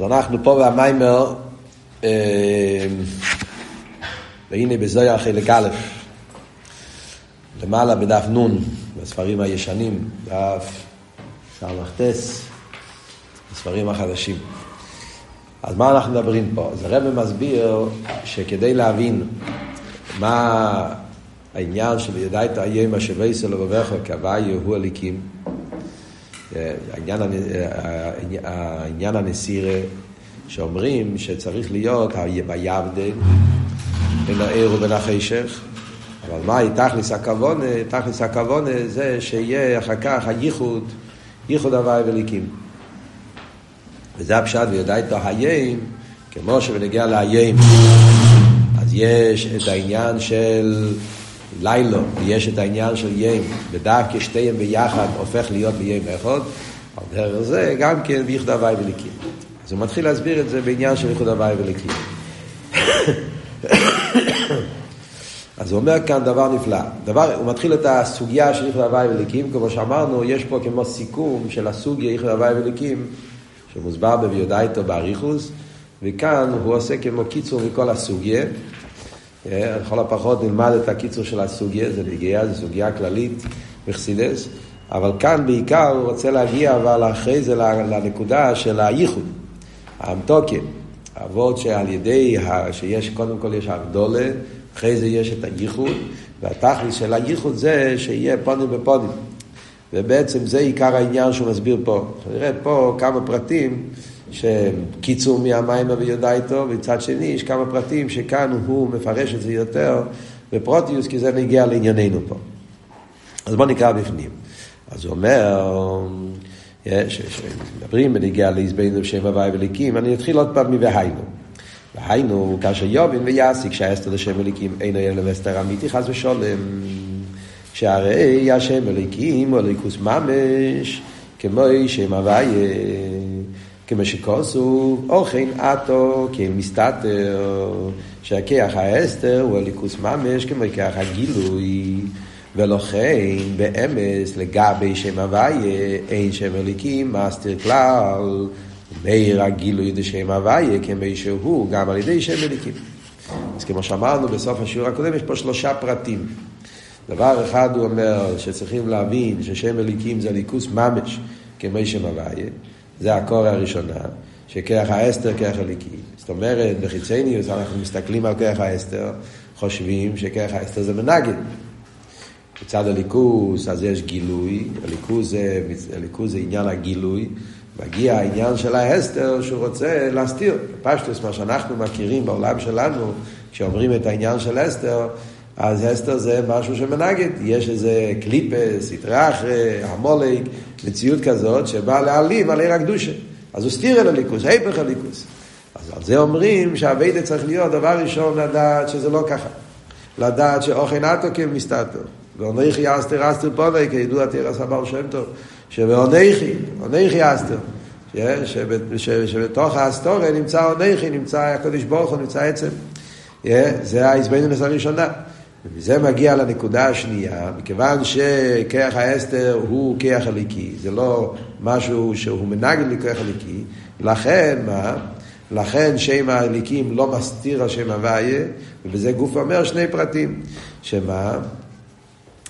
אז אנחנו פה במיימר, אה, והנה בזויה חלק א', למעלה בדף נ', בספרים הישנים, דף סמ"ס, בספרים החדשים. אז מה אנחנו מדברים פה? אז הרב מסביר שכדי להבין מה העניין של ידעת איים אשר וייסל ובברך כהוויה הוא הליקים, העניין, העניין הנסירה שאומרים שצריך להיות היבדל בין העיר ובין החשך אבל מהי תכלס הכוונה? תכלס הכוונה זה שיהיה אחר כך הייחוד, ייחוד הוואי וליקים. וזה הפשט ויודע איתו היים, כמו שבנגיע להיים, אז יש את העניין של לילו, ויש את העניין של יים, ודווקא שתיהם ביחד הופך להיות בים אחד, על דרך זה גם כן בייחוד הוואי וליקים. אז הוא מתחיל להסביר את זה בעניין של ייחוד הוואי וליקים. אז הוא אומר כאן דבר נפלא. דבר, הוא מתחיל את הסוגיה של ייחוד הוואי וליקים, כמו שאמרנו, יש פה כמו סיכום של הסוגיה ייחוד הוואי וליקים, שמוסבר בביודאיתו באריכוס, וכאן הוא עושה כמו קיצור מכל הסוגיה. אה, לכל הפחות נלמד את הקיצור של הסוגיה, זה נגיע, זו סוגיה כללית בחסידס, אבל כאן בעיקר הוא רוצה להגיע אבל אחרי זה לנקודה של הייחוד, האמתוקן, אבות שעל ידי, שיש קודם כל יש הגדולה, אחרי זה יש את הייחוד, והתכלס של הייחוד זה שיהיה פונים בפונים. ובעצם זה עיקר העניין שהוא מסביר פה. נראה פה כמה פרטים שקיצור מהמים ויודע איתו, ומצד שני יש כמה פרטים שכאן הוא מפרש את זה יותר בפרוטיוס, כי זה נגיע לענייננו פה. אז בואו נקרא בפנים. אז הוא אומר, שמדברים בנגיע לעזבנו שם הוואי וליקים, אני אתחיל עוד פעם מ"והיינו". והיינו, כאשר יובין ויאסיק שהאסתר לשם אליקים אין אלא ואסתר אמיתי חס ושולם. שהרי השם אליקים הוא אליקוס ממש, כמו שם הוויה, כמו שכוסו, אוכן עתו כאל מסתתר, שהכיח האסתר הוא אליקוס ממש, כמו כיח הגילוי. ולכן באמס לגבי שם הוויה אין שם אליקים מסתיר כלל מאיר הגילוי דשם הוויה כמי שהוא גם על ידי שם אליקים. אז כמו שאמרנו בסוף השיעור הקודם יש פה שלושה פרטים. דבר אחד הוא אומר שצריכים להבין ששם אליקים זה ליכוס ממש כמי שם הוויה, זה הקור הראשונה, שכרך האסתר כרך אליקים. זאת אומרת, בחיצניוס אנחנו מסתכלים על כרך האסתר, חושבים שכרך האסתר זה מנגד. מצד הליכוס אז יש גילוי, הליכוס זה, הליכוס זה עניין הגילוי, מגיע העניין של ההסתר שהוא רוצה להסתיר. פשטוס, מה שאנחנו מכירים בעולם שלנו, כשאומרים את העניין של הסתר, אז הסתר זה משהו שמנגד. יש איזה קליפס, יתרחרה, המולק, מציאות כזאת שבאה להעלים על עיר הקדושה. אז הוא סתיר אל הליכוס, היפך הליכוס. אז על זה אומרים שהאביידה צריך להיות דבר ראשון לדעת שזה לא ככה. לדעת שאוכן אטו כמסתתר. ואונכי אסתר אסתר פוני, כידוע תרס הבעל שם טוב. שבאונכי, אונכי אסתר, שבתוך האסתוריה נמצא אונכי, נמצא הקדוש ברוך הוא, נמצא עצם. זה ההזבנינוס הראשונה. ומזה מגיע לנקודה השנייה, מכיוון שכיח האסתר הוא כיח הליקי, זה לא משהו שהוא מנגד לכיח הליקי, לכן מה? לכן שם הליקים לא מסתיר השם הוויה, ובזה גוף אומר שני פרטים, שמה?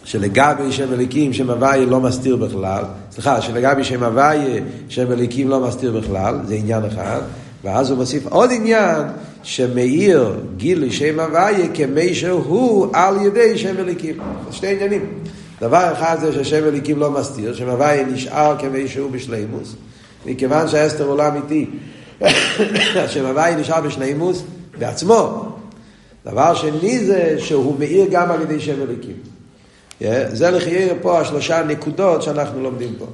שלגבי שם אליקים שם הוויה לא מסתיר בכלל, סליחה, שלגבי שם הוויה שם אליקים לא מסתיר בכלל, זה עניין אחד, ואז הוא מוסיף עוד עניין שמאיר גילוי שם הוויה כמי שהוא על ידי שם אליקים. שני עניינים. דבר אחד זה ששם אליקים לא מסתיר, שם הוויה נשאר כמי שהוא בשלימוס, מכיוון שהאסתר הוא לא אמיתי, שם הוויה נשאר בשלימוס בעצמו. דבר שני זה שהוא מאיר גם על ידי שם אליקים. זה לחייר פה השלושה נקודות שאנחנו לומדים פה.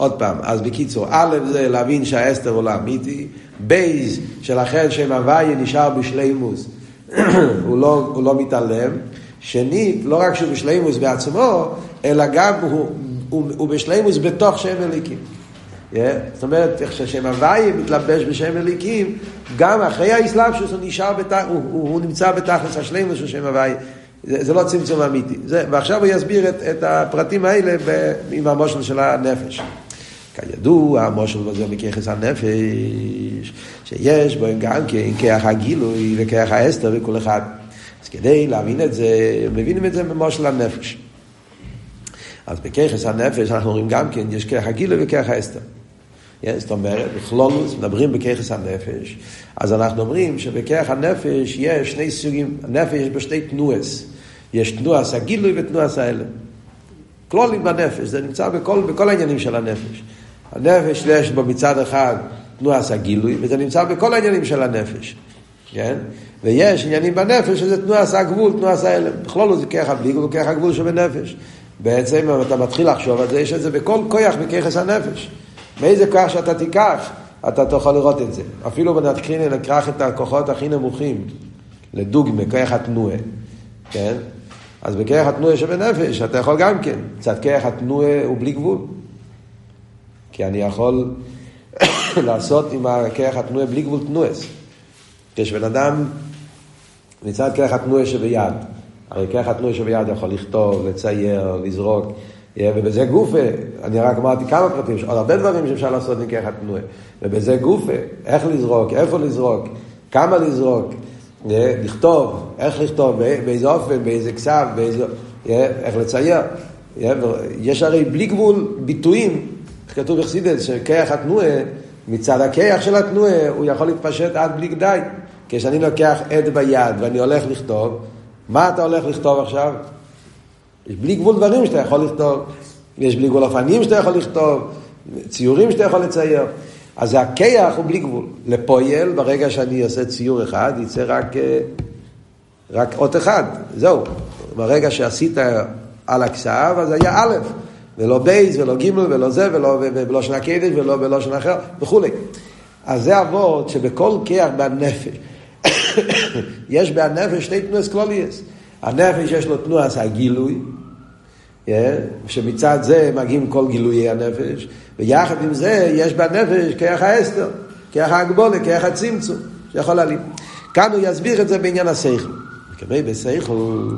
עוד פעם, אז בקיצור, א' זה להבין שהאסתר הוא לא אמיתי, בייז שלכן שם הוויה נשאר בשלימוס, הוא, לא, הוא לא מתעלם, שנית, לא רק שהוא בשלימוס בעצמו, אלא גם הוא, הוא, הוא בשלימוס בתוך שם אליקים. Yeah, זאת אומרת, איך שהשם הוויה מתלבש בשם אליקים, גם אחרי האסלאפשוס הוא נשאר, בתח, הוא, הוא, הוא נמצא בתכלס השלימוס של שם הוויה. זה, זה לא צמצום אמיתי. זה, ועכשיו הוא יסביר את, את הפרטים האלה ב, עם המושל של הנפש. כידוע, המושל בזה מכיחס הנפש, שיש בו גם כן כיח הגילוי וכיח האסתר וכל אחד. אז כדי להבין את זה, מבינים את זה במושל הנפש. אז בכיחס הנפש אנחנו רואים גם כן, יש כיח הגילוי וכיח האסתר. זאת אומרת, בכלולוס, מדברים בכיחס הנפש, אז אנחנו אומרים שבכיח הנפש יש שני סוגים, הנפש יש בו שתי תנועס. יש תנועס הגילוי ותנועס ההלם. כלולים בנפש, זה נמצא בכל, בכל העניינים של הנפש. הנפש יש בו מצד אחד תנועס הגילוי, וזה נמצא בכל העניינים של הנפש. כן? ויש עניינים בנפש שזה תנועס הגבול, תנועס ההלם. בכלול זה ככה בלי גבול, ככה גבול שבנפש. בעצם אם אתה מתחיל לחשוב על זה, יש את זה בכל כוח בככס הנפש. מאיזה כוח שאתה תיקח, אתה תוכל לראות את זה. אפילו בנתקרין נקרח את הכוחות הכי נמוכים, לדוגמה, כוח התנועה, כן? אז בכרך התנועה שבנפש אתה יכול גם כן, קצת כרך התנועה הוא בלי גבול. כי אני יכול לעשות עם הכרך התנועה בלי גבול תנועס. כשבן אדם מצד כרך התנועה שביד, הרי כרך התנועה שביד יכול לכתוב, לצייר, לזרוק, ובזה גופה, אני רק אמרתי כמה פרטים, יש עוד הרבה דברים שאפשר לעשות עם כרך התנועה, ובזה גופה, איך לזרוק, איפה לזרוק, כמה לזרוק, לכתוב, איך לכתוב, באיזה אופן, באיזה כסף, באיזה, איך לצייר. יש הרי בלי גבול ביטויים, כתוב בחסידס, שכיח התנועה, מצד הכיח של התנועה, הוא יכול להתפשט עד בלי גדי. כשאני לוקח עד ביד ואני הולך לכתוב, מה אתה הולך לכתוב עכשיו? יש בלי גבול דברים שאתה יכול לכתוב, יש בלי גבול אופנים שאתה יכול לכתוב, ציורים שאתה יכול לצייר. אז הכיח הוא בלי גבול. לפועל, ברגע שאני עושה ציור אחד, יצא רק, אה, רק אות אחד, זהו. ברגע שעשית על הכסף, אז היה א', ולא בייס, ולא ג' ולא זה, ולא, ולא שנה קדש, ולא ולא שנה אחר, וכולי. אז זה אבות שבכל כיח בנפש, יש בנפש שתי תנועות קלוליאס. הנפש יש לו תנועת הגילוי, שמצד זה מגיעים כל גילויי הנפש, ויחד עם זה יש בנפש כיח האסתר, כיח ההגבולה, כיח הצמצום, שיכול להעלים. כאן הוא יסביר את זה בעניין השכל. כמי בשכל,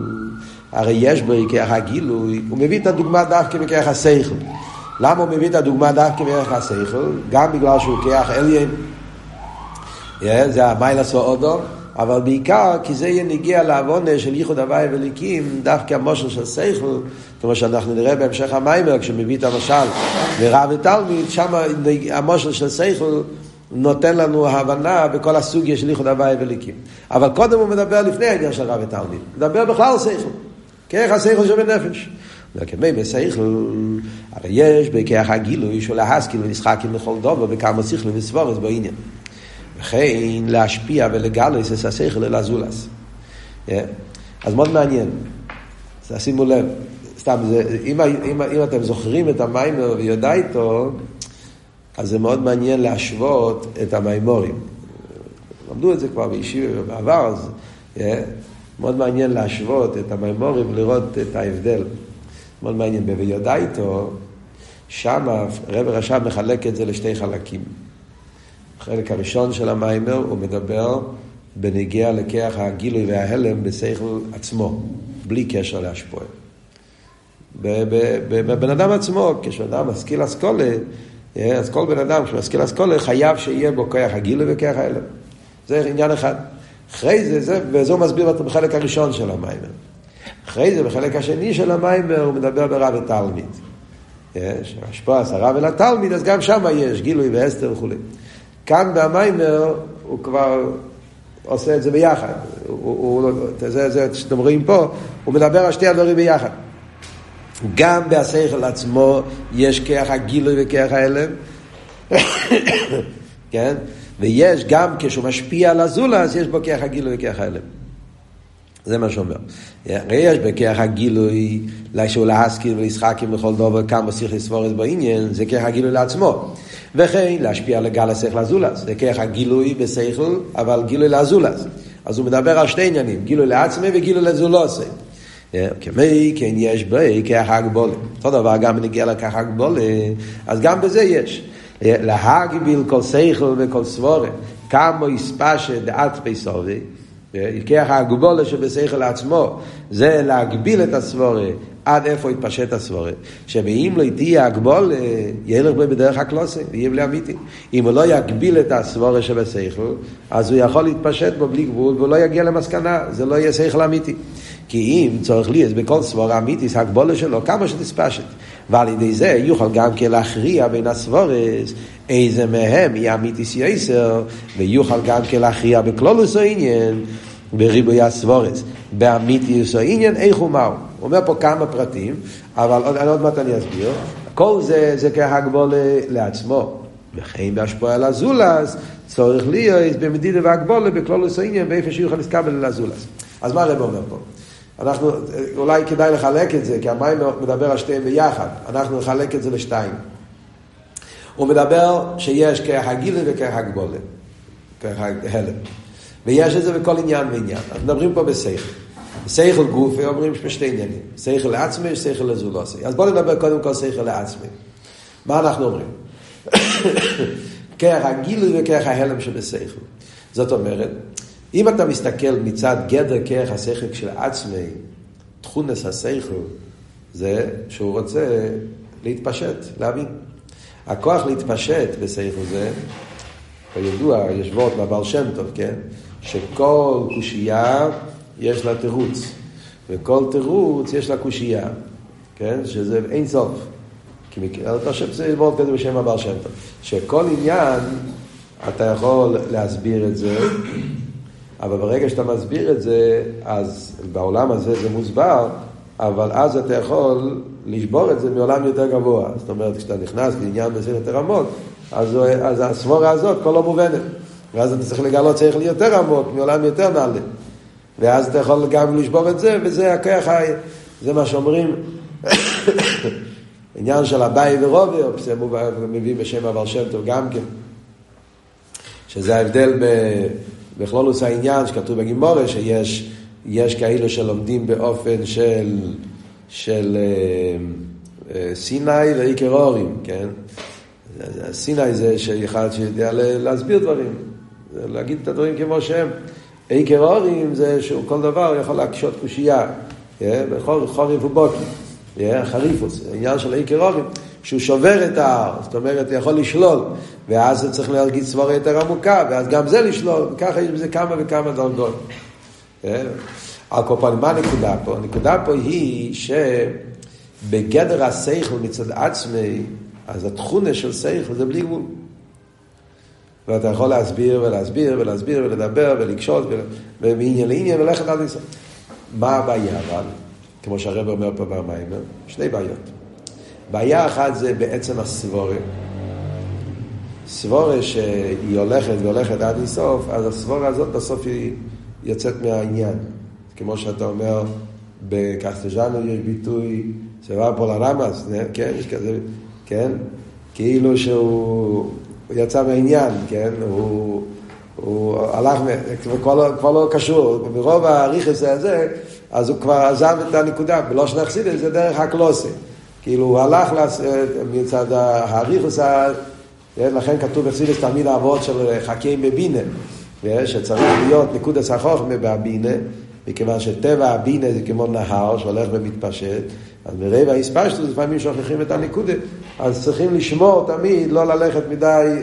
הרי יש כיח הגילוי, הוא מביא את הדוגמה דווקא מכיח השכל. למה הוא מביא את הדוגמה דווקא מכיח השכל? גם בגלל שהוא כיח אליין, זה המיילס ואודו, אבל בעיקר כי זה יהיה נגיע לעוונה של ייחוד הוואי וליקים, דווקא המושל של שכל, כמו שאנחנו נראה בהמשך המיימר, כשמביא את המשל לרב ותלמיד, שם המושל של שכל נותן לנו הבנה בכל הסוגיה של ייחוד הוואי וליקים. אבל קודם הוא מדבר לפני העניין של רב ותלמיד, מדבר בכלל שכל, כרך השכל שבנפש. וכמי בסייכל, הרי יש בכרך הגילוי של להשכיל ולשחקים לכל דובר וכמה שכל וסבורס בעניין. וכן להשפיע ולגלוס את השכל אל הזולס. אז מאוד מעניין, שימו לב, סתם, זה, אם, אם, אם אתם זוכרים את המיימר ויודע איתו, אז זה מאוד מעניין להשוות את המיימורים. למדו את זה כבר בישיבה בעבר, אז מאוד מעניין להשוות את המיימורים ולראות את ההבדל. מאוד מעניין, ב"ויודע איתו", שם רב רש"ב מחלק את זה לשתי חלקים. החלק הראשון של המיימר הוא מדבר בנגיע לכיח הגילוי וההלם בשכל עצמו, בלי קשר להשפועה. בבן אדם עצמו, כשאדם משכיל אסכולה, אה, אז כל בן אדם שמשכיל אסכולה חייב שיהיה בו כיח הגילוי וכיח ההלם. זה עניין אחד. אחרי זה, זה וזה הוא מסביר בחלק הראשון של המיימר. אחרי זה, בחלק השני של המיימר, הוא מדבר ברב ותלמיד. יש, אה, השפוע הרב ולתלמיד, אז גם שם יש גילוי והסתר וכולי. כאן במיימר הוא כבר עושה את זה ביחד. הוא, הוא, זה, זה שאתם רואים פה, הוא מדבר על שתי הדברים ביחד. גם בהשכל עצמו יש כרך הגילוי וכרך ההלם, כן? ויש גם כשהוא משפיע על הזולס, יש בו כרך הגילוי וכרך ההלם. זה מה שאומר. יש בכרך הגילוי, שהוא להשכיל ולשחקים לכל דובר כמה צריך לסבור את בעניין, זה כרך הגילוי לעצמו. וכן להשפיע על גל השכל הזולס. זה כרך הגילוי בשכל, אבל גילוי לזולס. אז הוא מדבר על שתי עניינים, גילוי לעצמי וגילוי לזולוסי. כמי כן יש בי כרך הגבולה. אותו דבר גם נגיע לכך הגבולה, אז גם בזה יש. להגביל כל שכל וכל סבורה, כמה יספשה דעת פייסובי, עיקר ההגבולה שבשכל עצמו זה להגביל את הסבורה עד איפה יתפשט הסבורה, שאם לא תהיה הגבול, ילך בו בדרך הקלוסי, יהיה בלי אמיתי. אם הוא לא יגביל את הסבורה שבשכל, אז הוא יכול להתפשט בו בלי גבול, והוא לא יגיע למסקנה, זה לא יהיה שכל אמיתי. כי אם צורך לי, אז בכל סבורה אמיתיס, הגבולה שלו, כמה שתספשת. ועל ידי זה יוכל גם כן להכריע בין הסבורס, איזה מהם יהיה אמיתיס יסר, ויוכל גם כן להכריע בכלולוס העניין, בריבוי הסבורס. באמיתיס העניין, איך הוא מהו. הוא אומר פה כמה פרטים, אבל עוד, עוד מעט אני אסביר. כל זה זה כהגבולה לעצמו. וכן בהשפעה על הזולס, צורך להיות במדידה והגבולה בכלולוס העניין, באיפה שיוכל לסקבל לזולס. אז מה הרב אומר פה? אנחנו, אולי כדאי לחלק את זה, כי המים מדבר על שתיהם ביחד. אנחנו נחלק את זה לשתיים. הוא מדבר שיש כרך הגילה וכרך הגבולה, כרך ההלם. ויש את זה בכל עניין ועניין. אנחנו מדברים פה בשכל. שכל גוף, אומרים בשתי עניינים. שכל לעצמי, שכל לזולוסי. אז בואו נדבר קודם כל שכל לעצמי. מה אנחנו אומרים? כרך הגילוי וכרך ההלם שבשכל. זאת אומרת, אם אתה מסתכל מצד גדר כרך השכל של עצמי, תכונס השכל, זה שהוא רוצה להתפשט, להבין. הכוח להתפשט בשכל זה, כידוע, יש וורט מהבעל שם טוב, כן? שכל קושייה יש לה תירוץ, וכל תירוץ יש לה קושייה, כן? שזה אין סוף. כי אתה חושב שזה וורט כזה בשם הבעל שם טוב. שכל עניין, אתה יכול להסביר את זה אבל ברגע שאתה מסביר את זה, אז בעולם הזה זה מוסבר, אבל אז אתה יכול לשבור את זה מעולם יותר גבוה. זאת אומרת, כשאתה נכנס לעניין בסדר יותר עמוק, אז, אז הסבורה הזאת כבר לא מובנת. ואז אתה צריך לגלות צריך להיות יותר עמוק, מעולם יותר נעלה. ואז אתה יכול גם לשבור את זה, וזה הכוח, זה מה שאומרים, עניין של אביי ורובי, זה מביא בשם אבל שם טוב גם כן, שזה ההבדל ב... בכלולוס העניין שכתוב בגימורה שיש יש כאלה שלומדים באופן של, של אה, אה, סיני ועיקר אורים, כן? סיני זה שאחד שיודע להסביר דברים, להגיד את הדברים כמו שהם. עיקר אורים זה שהוא כל דבר יכול להקשות קושייה, כן? חורף ובוקי, כן? חריפוס, העניין של עיקר אורים. שהוא שובר את ההר, זאת אומרת, הוא יכול לשלול, ואז זה צריך להרגיש סבורה יותר עמוקה, ואז גם זה לשלול, וככה יש בזה כמה וכמה דרגות. אה? על כל פנים, מה הנקודה פה? הנקודה פה היא שבגדר השכל מצד עצמי, אז התכונה של שכל זה בלי גבול. ואתה יכול להסביר ולהסביר ולהסביר ולדבר ולקשוט ומעניין לעניין וללכת עד לסוף. מה הבעיה אבל? כמו שהרב אומר פה במים, שני בעיות. בעיה אחת זה בעצם הסבורה. סבורה שהיא הולכת והולכת עד אינסוף, אז הסבורה הזאת בסוף היא יוצאת מהעניין. כמו שאתה אומר, בקסטג'אנו יש ביטוי, סבבה פה לרמז, כן, יש כזה, כן, כאילו שהוא יצא מהעניין, כן, הוא, הוא הלך, כבר לא, כבר לא קשור, מרוב האריכס הזה, אז הוא כבר עזב את הנקודה, בלושן אכסידס זה דרך הקלוסי. כאילו הוא הלך מצד האריכוס, כן, לכן כתוב בחסידס תמיד האבות של חכי בבינה, כן, שצריך להיות נקודס החוכמה בהבינה, מכיוון שטבע הבינה זה כמו נהר שהולך ומתפשט, אז מרבע הספשטות לפעמים שוכחים את הנקודה, אז צריכים לשמור תמיד, לא ללכת מדי.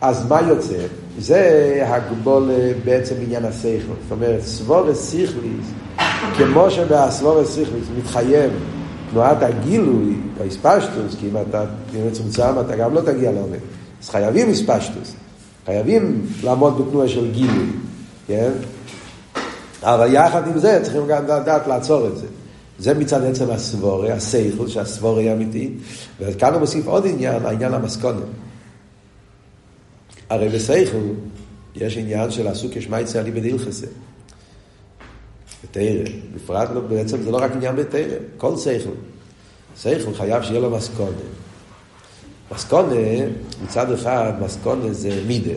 אז מה יוצא? זה הגבול בעצם עניין השכל. זאת אומרת, סבורס סיכליס, כמו שבסבורס סיכליס מתחייב תנועת הגילוי, האספשטוס, כי אם אתה תהיה מצומצם, אתה גם לא תגיע לעומק. אז חייבים אספשטוס, חייבים לעמוד בתנועה של גילוי, כן? אבל יחד עם זה צריכים גם לדעת לעצור את זה. זה מצד עצם הסבורי, הסייכול, שהסבורי היא אמיתית. וכאן הוא מוסיף עוד עניין, העניין המסכונה. הרי בסייכול יש עניין של עסוק יש מייצא אליבא דילכסה. בתרא. בפרט לא, בעצם זה לא רק עניין בתרא, כל שכל. שכל חייב שיהיה לו מסקונה. מסקונה, מצד אחד, מסקונה זה מידה,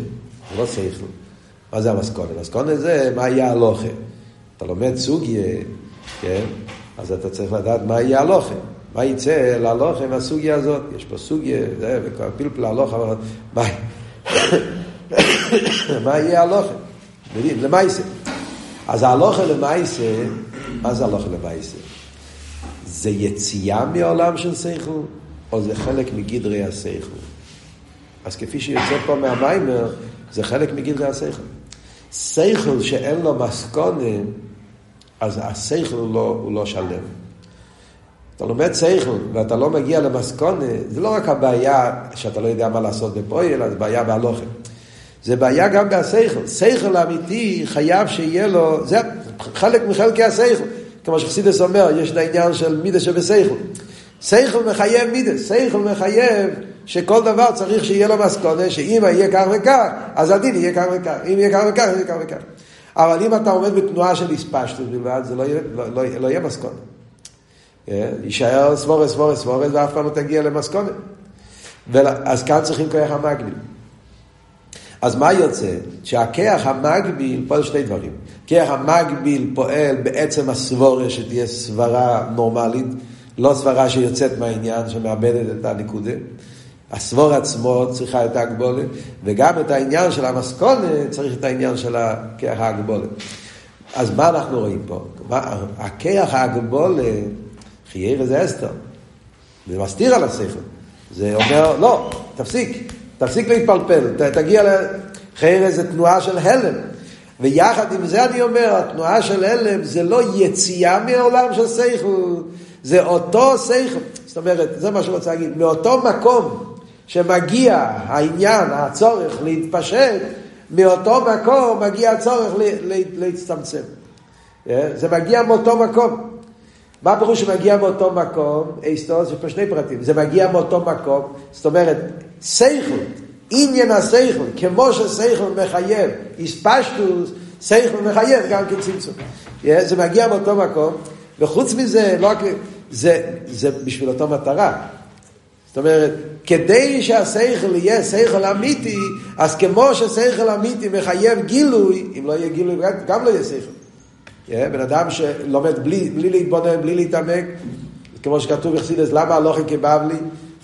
זה לא שכל. מה זה המסקונה? מסקונה זה מה יהיה הלוכה. אתה לומד סוגיה, כן? אז אתה צריך לדעת מה יהיה הלוכה. מה יצא להלוכה מהסוגיה הזאת? יש פה סוגיה, זה, ופלפל הלוכה, מה, מה יהיה הלוכה? למה יצא? אז ההלוכה למעשה, מה זה הלוכה למעשה? זה יציאה מעולם של שכל, או זה חלק מגדרי השכל? אז כפי שיוצא פה מהמיימר, זה חלק מגדרי השכל. שכל שאין לו מסקונה, אז השכל הוא לא, הוא לא שלם. אתה לומד שכל ואתה לא מגיע למסקונה, זה לא רק הבעיה שאתה לא יודע מה לעשות בפועל, אלא זה בעיה בהלוכם. זה בעיה גם בהשכל. שכל אמיתי חייב שיהיה לו, זה חלק מחלקי השכל. כמו שחסידס אומר, יש את העניין של מידה שבשכל. שכל מחייב מידה, שכל מחייב שכל דבר צריך שיהיה לו מסקונה, שאם יהיה כך וכך, אז הדין יהיה כך וכך, אם יהיה כך וכך, יהיה כך וכך. אבל אם אתה עומד בתנועה של הספשטות בלבד, זה לא יהיה, לא, לא, לא יהיה מסקונה. אה, יישאר סבורס, סבורס, סבורס, ואף פעם לא תגיע למסקונה. אז כאן צריכים כוח המקביל. אז מה יוצא? שהכיח המקביל פועל שני דברים. כיח המקביל פועל בעצם הסבורה שתהיה סברה נורמלית, לא סברה שיוצאת מהעניין, שמאבדת את הנקודה. הסבור עצמו צריכה את ההגבולת, וגם את העניין של המסכונת צריך את העניין של הכיח ההגבולת. אז מה אנחנו רואים פה? הכיח ההגבולת, חיירה זה אסתר. זה מסתיר על השכל. זה אומר, לא, תפסיק, תפסיק להתפלפל, תגיע ל... חיירה זה תנועה של הלם. ויחד עם זה אני אומר, התנועה של הלם זה לא יציאה מהעולם של שכל, זה אותו שכל. זאת אומרת, זה מה שאני רוצה להגיד, מאותו מקום שמגיע העניין, הצורך להתפשט, מאותו מקום מגיע הצורך להצטמצם. אה? זה מגיע מאותו מקום. מה הפירוש שמגיע מאותו מקום? היסטוריה, יש פה שני פרטים. זה מגיע מאותו מקום, זאת אומרת, סייכל, עניין הסייכל, כמו שסייכל מחייב, איספשטוס, סייכל מחייב גם כן צמצום. אה? זה מגיע מאותו מקום, וחוץ מזה, לא רק... זה, זה בשביל אותו מטרה. זאת אומרת, כדי שהשכל יהיה שכל אמיתי, אז כמו ששכל אמיתי מחייב גילוי, אם לא יהיה גילוי, גם לא יהיה שכל. Yeah, בן אדם שלומד בלי, בלי להתבונן, בלי להתעמק, כמו שכתוב בחסידס, למה הלוכן כבבלי,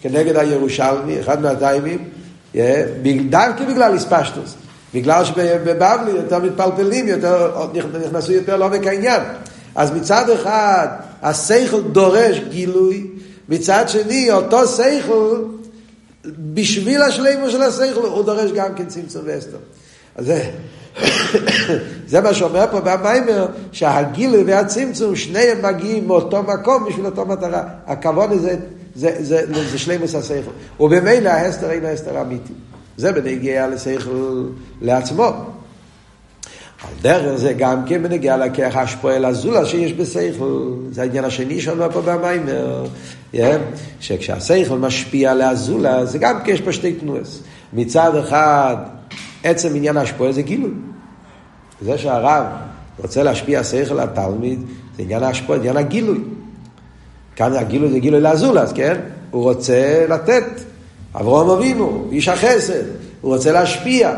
כנגד הירושלמי, אחד מהטיימים, דווקא בגלל איספשטוס, בגלל שבבבלי יותר מתפלפלים, יותר, נכנסו יותר לעומק העניין. אז מצד אחד, השכל דורש גילוי, מצד שני, אותו שכל, בשביל השלימו של השכל, הוא דורש גם כן צמצום ואסתר. אז זה, זה מה שאומר פה במיימר, שהגילוי והצמצום, שניהם מגיעים מאותו מקום בשביל אותו מטרה. הכבוד הזה, זה, זה, זה, זה שלימוס השכל. ובמילא ההסתר אינו הסתר אמיתי. זה בנגיע לשכל לעצמו. על דרך זה גם כן בנגיע לכך השפועל הזולה שיש בשכל. זה העניין השני שאומר פה במיימר. Yeah, שכשהשכל משפיע על הזולה, זה גם כן יש פה שתי תנועס. מצד אחד, עצם עניין השפועל זה גילוי. זה שהרב רוצה להשפיע שכל על תלמיד, זה עניין השפועל, עניין הגילוי. כאן הגילוי זה גילוי לאזולס, כן? הוא רוצה לתת. אברהם אבינו, איש החסד, הוא רוצה להשפיע.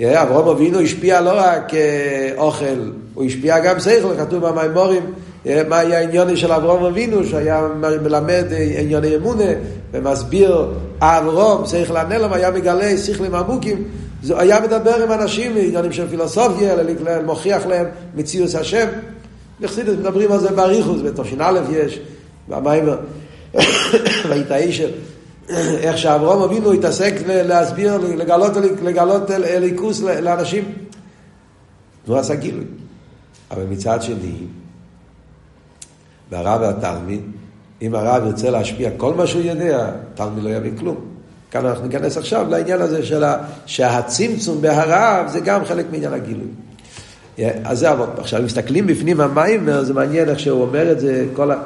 אברהם אבינו השפיע לא רק אה, אוכל, הוא השפיע גם שכל, כתוב במימורים מה היה העניון של אברהם אבינו, שהיה מלמד אה, ענייני אמונה ומסביר אברום, שכל הנלם, היה מגלה שכלים עמוקים, זה היה מדבר עם אנשים עניינים של פילוסופיה, מוכיח להם מציאות השם. בחסידות מדברים על זה באריכוס, בתש"א יש, במיימר, ויתאישר. איך שאברהם אבינו התעסק להסביר, לגלות, לגלות אליקוס לאנשים. הוא עשה גילוי. אבל מצד שני, והרב והתלמיד, אם הרב ירצה להשפיע כל מה שהוא יודע, תלמיד לא יבין כלום. כאן אנחנו ניכנס עכשיו לעניין הזה של שהצמצום בהרב זה גם חלק מעניין הגילוי. אז זה עבוד. עכשיו, אם מסתכלים בפנים המיימר, זה מעניין איך שהוא אומר את זה, כל ה...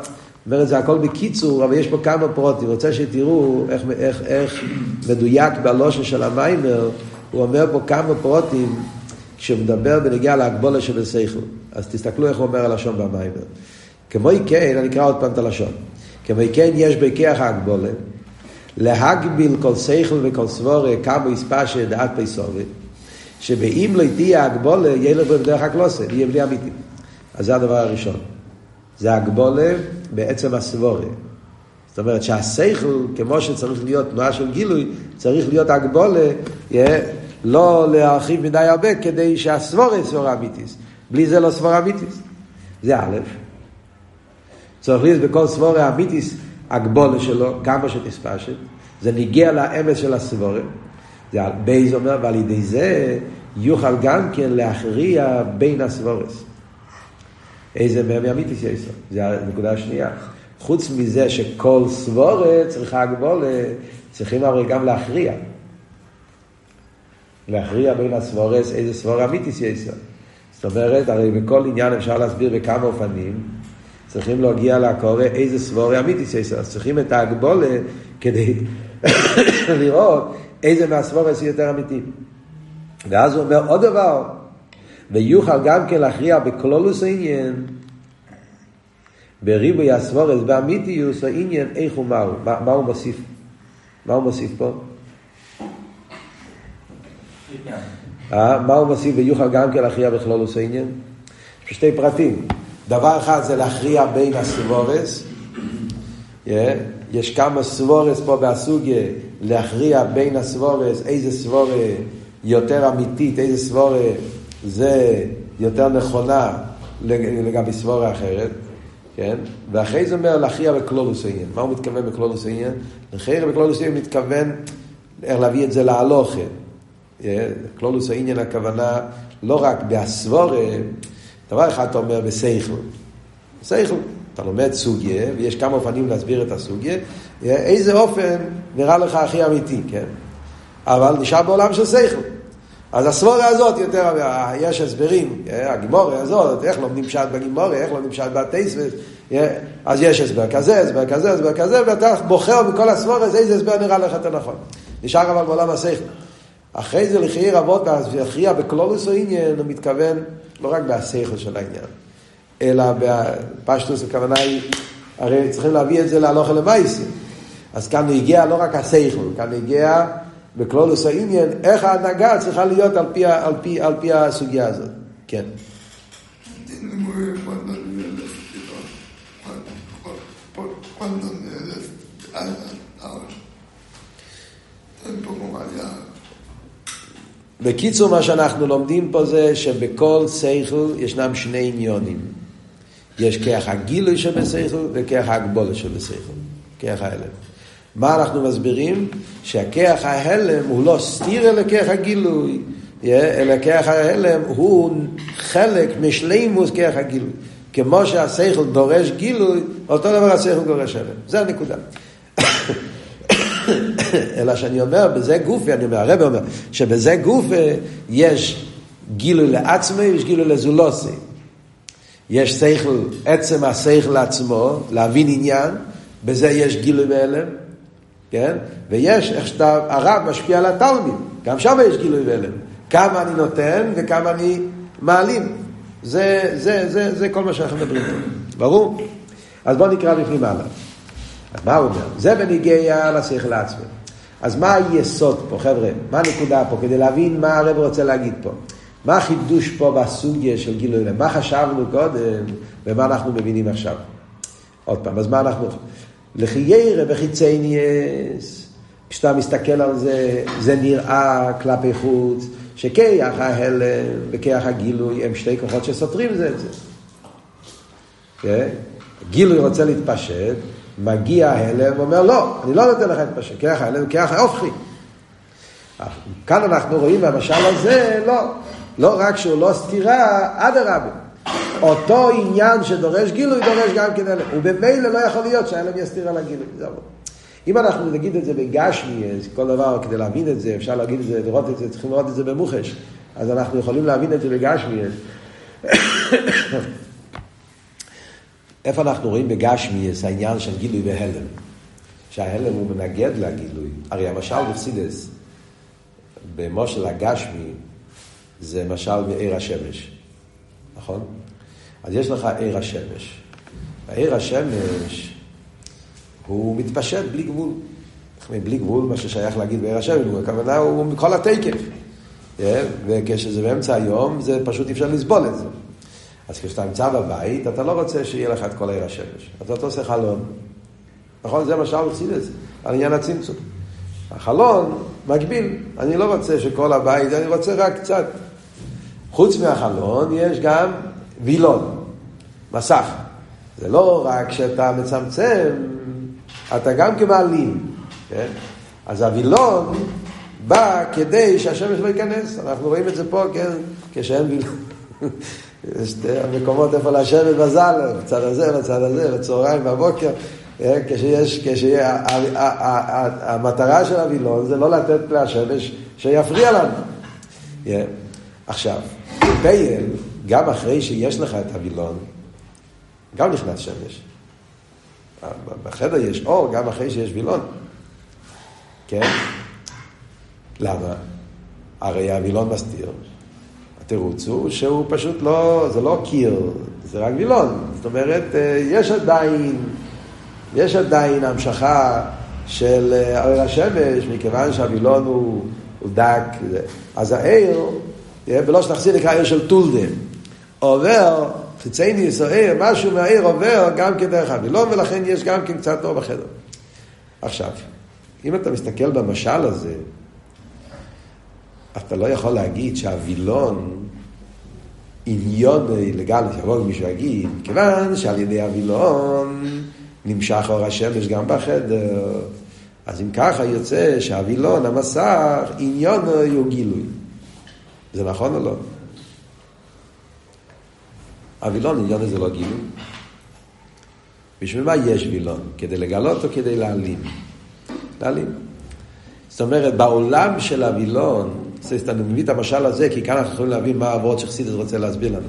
אומר את זה הכל בקיצור, אבל יש פה כמה פרוטים. רוצה שתראו איך, איך, איך מדויק בלושן של המיימר, הוא אומר פה כמה פרוטים כשהוא מדבר בנגיעה להגבולה שבשכל. אז תסתכלו איך הוא אומר הלשון במיימר. כמו כן, אני אקרא עוד פעם את הלשון. כמו כן יש בכיח ההגבולה, להגביל כל שכל וכל סבורה כמה יספשה דעת פייסובה, שבאם לא תהיה הגבולה, יהיה לו בדרך הקלוסה, יהיה בלי אמיתי. אז זה הדבר הראשון. זה הגבולה בעצם הסבורה. זאת אומרת שהשכל, כמו שצריך להיות תנועה של גילוי, צריך להיות הגבולה, לא להרחיב מדי הרבה כדי שהסבורה סבורה אמיתיס. בלי זה לא סבורה אמיתיס. זה א', צריך להיות בכל סבורה האמיתיס הגבולה שלו, כמה שתספשת. זה נגיע לאמץ של הסבורה. זה בייז אומר, ועל ידי זה יוכל גם כן להכריע בין הסבורס. איזה מהם אמיתיס יש זה הנקודה השנייה. חוץ מזה שכל סבורה צריכה הגבולה, צריכים הרי גם להכריע. להכריע בין הסבורס איזה סבור אמיתיס יש זאת אומרת, הרי בכל עניין אפשר להסביר בכמה אופנים, צריכים להגיע לקורא איזה סבור אמיתיס יש אז צריכים את ההגבולה כדי לראות איזה מהסבורס יותר אמיתי. ואז הוא אומר עוד דבר, ויוכל גם כן להכריע בקלולוס העניין, בריבוי הסבורס, באמיתיוס העניין, איך הוא מהו, מה, מה הוא מוסיף? מה הוא מוסיף פה? אה? מה הוא מוסיף ויוכל גם כן להכריע בכלולוס העניין? שתי פרטים. דבר אחד זה להכריע בין הסבורס. Yeah. יש כמה סבורס פה בסוגיה, להכריע בין הסבורס, איזה סבורה יותר אמיתית, איזה סבורה זה יותר נכונה לגבי סבורה אחרת. כן? ואחרי זה אומר להכריע בכלולוס העניין. מה הוא מתכוון בכלולוס העניין? להכריע בכלולוס העניין מתכוון איך להביא את זה להלוכה. כלולוס העניין הכוונה לא רק בהסבורה, דבר אחד אתה אומר בסייכל. סייכל. אתה לומד סוגיה, ויש כמה אופנים להסביר את הסוגיה, איזה אופן נראה לך הכי אמיתי, כן? אבל נשאר בעולם של סייכל. אז הסבורה הזאת יותר, יש הסברים, הגימורה הזאת, איך לומדים פשט בגימורה, איך לומדים פשט בתייסבס, אז יש הסבר כזה, הסבר כזה, הסבר כזה, ואתה בוחר מכל הסבורה איזה הסבר נראה לך יותר נכון. נשאר אבל בעולם השכל. אחרי זה לחיי רבות, אז יכריע בכלולוס העניין, הוא מתכוון לא רק בהשכל של העניין, אלא בפשטוס הכוונה היא, הרי צריכים להביא את זה להלוך למייסי. אז כאן הגיע לא רק השכל, כאן הגיע בכלולוס העניין, איך ההנהגה צריכה להיות על פי, על פי, על פי הסוגיה הזאת. כן. בקיצור, מה שאנחנו לומדים פה זה שבכל שכל ישנם שני עניונים. יש כיח הגילוי שבשכל וכיח ההגבולה שבשכל, כיח ההלם. מה אנחנו מסבירים? שהכיח ההלם הוא לא סתיר אלא כיח הגילוי, אלא כיח ההלם הוא חלק משלימוס כיח הגילוי. כמו שהשכל דורש גילוי, אותו דבר השכל דורש הלם. זה הנקודה. אלא שאני אומר, בזה גופי, אני אומר, הרב אומר, שבזה גופי יש גילוי לעצמי, יש גילוי לזולוסי. יש שכל, עצם השכל לעצמו, להבין עניין, בזה יש גילוי בהלם, כן? ויש איך שאתה, הרב משפיע על התלמיד, גם שם יש גילוי בהלם. כמה אני נותן וכמה אני מעלים. זה, זה, זה, זה כל מה שאנחנו מדברים פה. ברור? אז בואו נקרא בפנים הלאה. מה הוא אומר? זה בניגיע לשכל לעצמי. אז מה היסוד פה, חבר'ה? מה הנקודה פה? כדי להבין מה הרב רוצה להגיד פה. מה החידוש פה בסוגיה של גילוי לב? מה חשבנו קודם ומה אנחנו מבינים עכשיו? עוד פעם, אז מה אנחנו... לחיירה וחיצי ניאס, כשאתה מסתכל על זה, זה נראה כלפי חוץ, שכיח ההלם וכיח הגילוי הם שתי כוחות שסותרים זה את זה. Okay? כן? גילוי רוצה להתפשט, מגיע ההלם ואומר לא, אני לא נותן לך להתפשט, כיח ההלם וכיח ההופכי. כאן אנחנו רואים במשל הזה, לא, לא רק שהוא לא סתירה, אדרבה. אותו עניין שדורש גילוי, דורש גם כן הלם. ובמילא לא יכול להיות שההלם יסתיר על הגילוי. זהו. אם אנחנו נגיד את זה בגשמי, כל דבר, כדי להבין את זה, אפשר להגיד את זה, לראות את זה, צריכים לראות את זה במוחש. אז אנחנו יכולים להבין את זה בגשמי. איפה אנחנו רואים בגשמי את העניין של גילוי והלם? שההלם הוא מנגד לגילוי. הרי המשל בפסידס, במושל הגשמי, זה משל מעיר השמש, נכון? אז יש לך עיר השמש. העיר השמש הוא מתפשט בלי גבול. בלי גבול, מה ששייך להגיד בעיר השמש, הכוונה הוא מכל התקף. כן? וכשזה באמצע היום, זה פשוט אי אפשר לסבול את זה. אז כשאתה נמצא בבית, אתה לא רוצה שיהיה לך את כל עיר השמש. אז אתה עושה חלון. נכון? זה מה שאול עושים את זה, על עניין הצמצום. החלון מגביל. אני לא רוצה שכל הבית, אני רוצה רק קצת. חוץ מהחלון יש גם וילון, מסך. זה לא רק שאתה מצמצם, אתה גם כמעלים, כן? אז הווילון בא כדי שהשמש לא ייכנס. אנחנו רואים את זה פה, כן? כשאין וילון. יש מקומות איפה לשבת בזל, בצד הזה, בצד הזה, בצהריים, בבוקר. אה, כשיש, כשיש, המטרה של הווילון זה לא לתת לשמש שיפריע לנו. עכשיו, פייל, גם אחרי שיש לך את הווילון, גם נכנס שמש. בחדר יש אור גם אחרי שיש וילון. כן? למה? הרי הווילון מסתיר. התירוץ הוא שהוא פשוט לא, זה לא קיר, זה רק וילון. זאת אומרת, אה, יש עדיין, יש עדיין המשכה של אה, אור השמש, מכיוון שהווילון הוא, הוא דק. אז העיר, אה, ולא שנחזיר נקרא עיר של טולדה, עובר, חיצייני ישראל, משהו מהעיר עובר גם כדרך הווילון, ולכן יש גם כן קצת אור בחדר. עכשיו, אם אתה מסתכל במשל הזה, אתה לא יכול להגיד שהווילון עניון לגמרי, שיבוא מישהו יגיד, כיוון שעל ידי הווילון נמשך אור השמש גם בחדר. אז אם ככה יוצא שהווילון, המסך, עניון הוא גילוי. זה נכון או לא? הווילון עניון זה לא גילוי. בשביל מה יש וילון? כדי לגלות או כדי להעלים? להעלים. זאת אומרת, בעולם של הווילון, אני מביא את המשל הזה, כי כאן אנחנו יכולים להבין מה העבוד שחסידס רוצה להסביר לנו.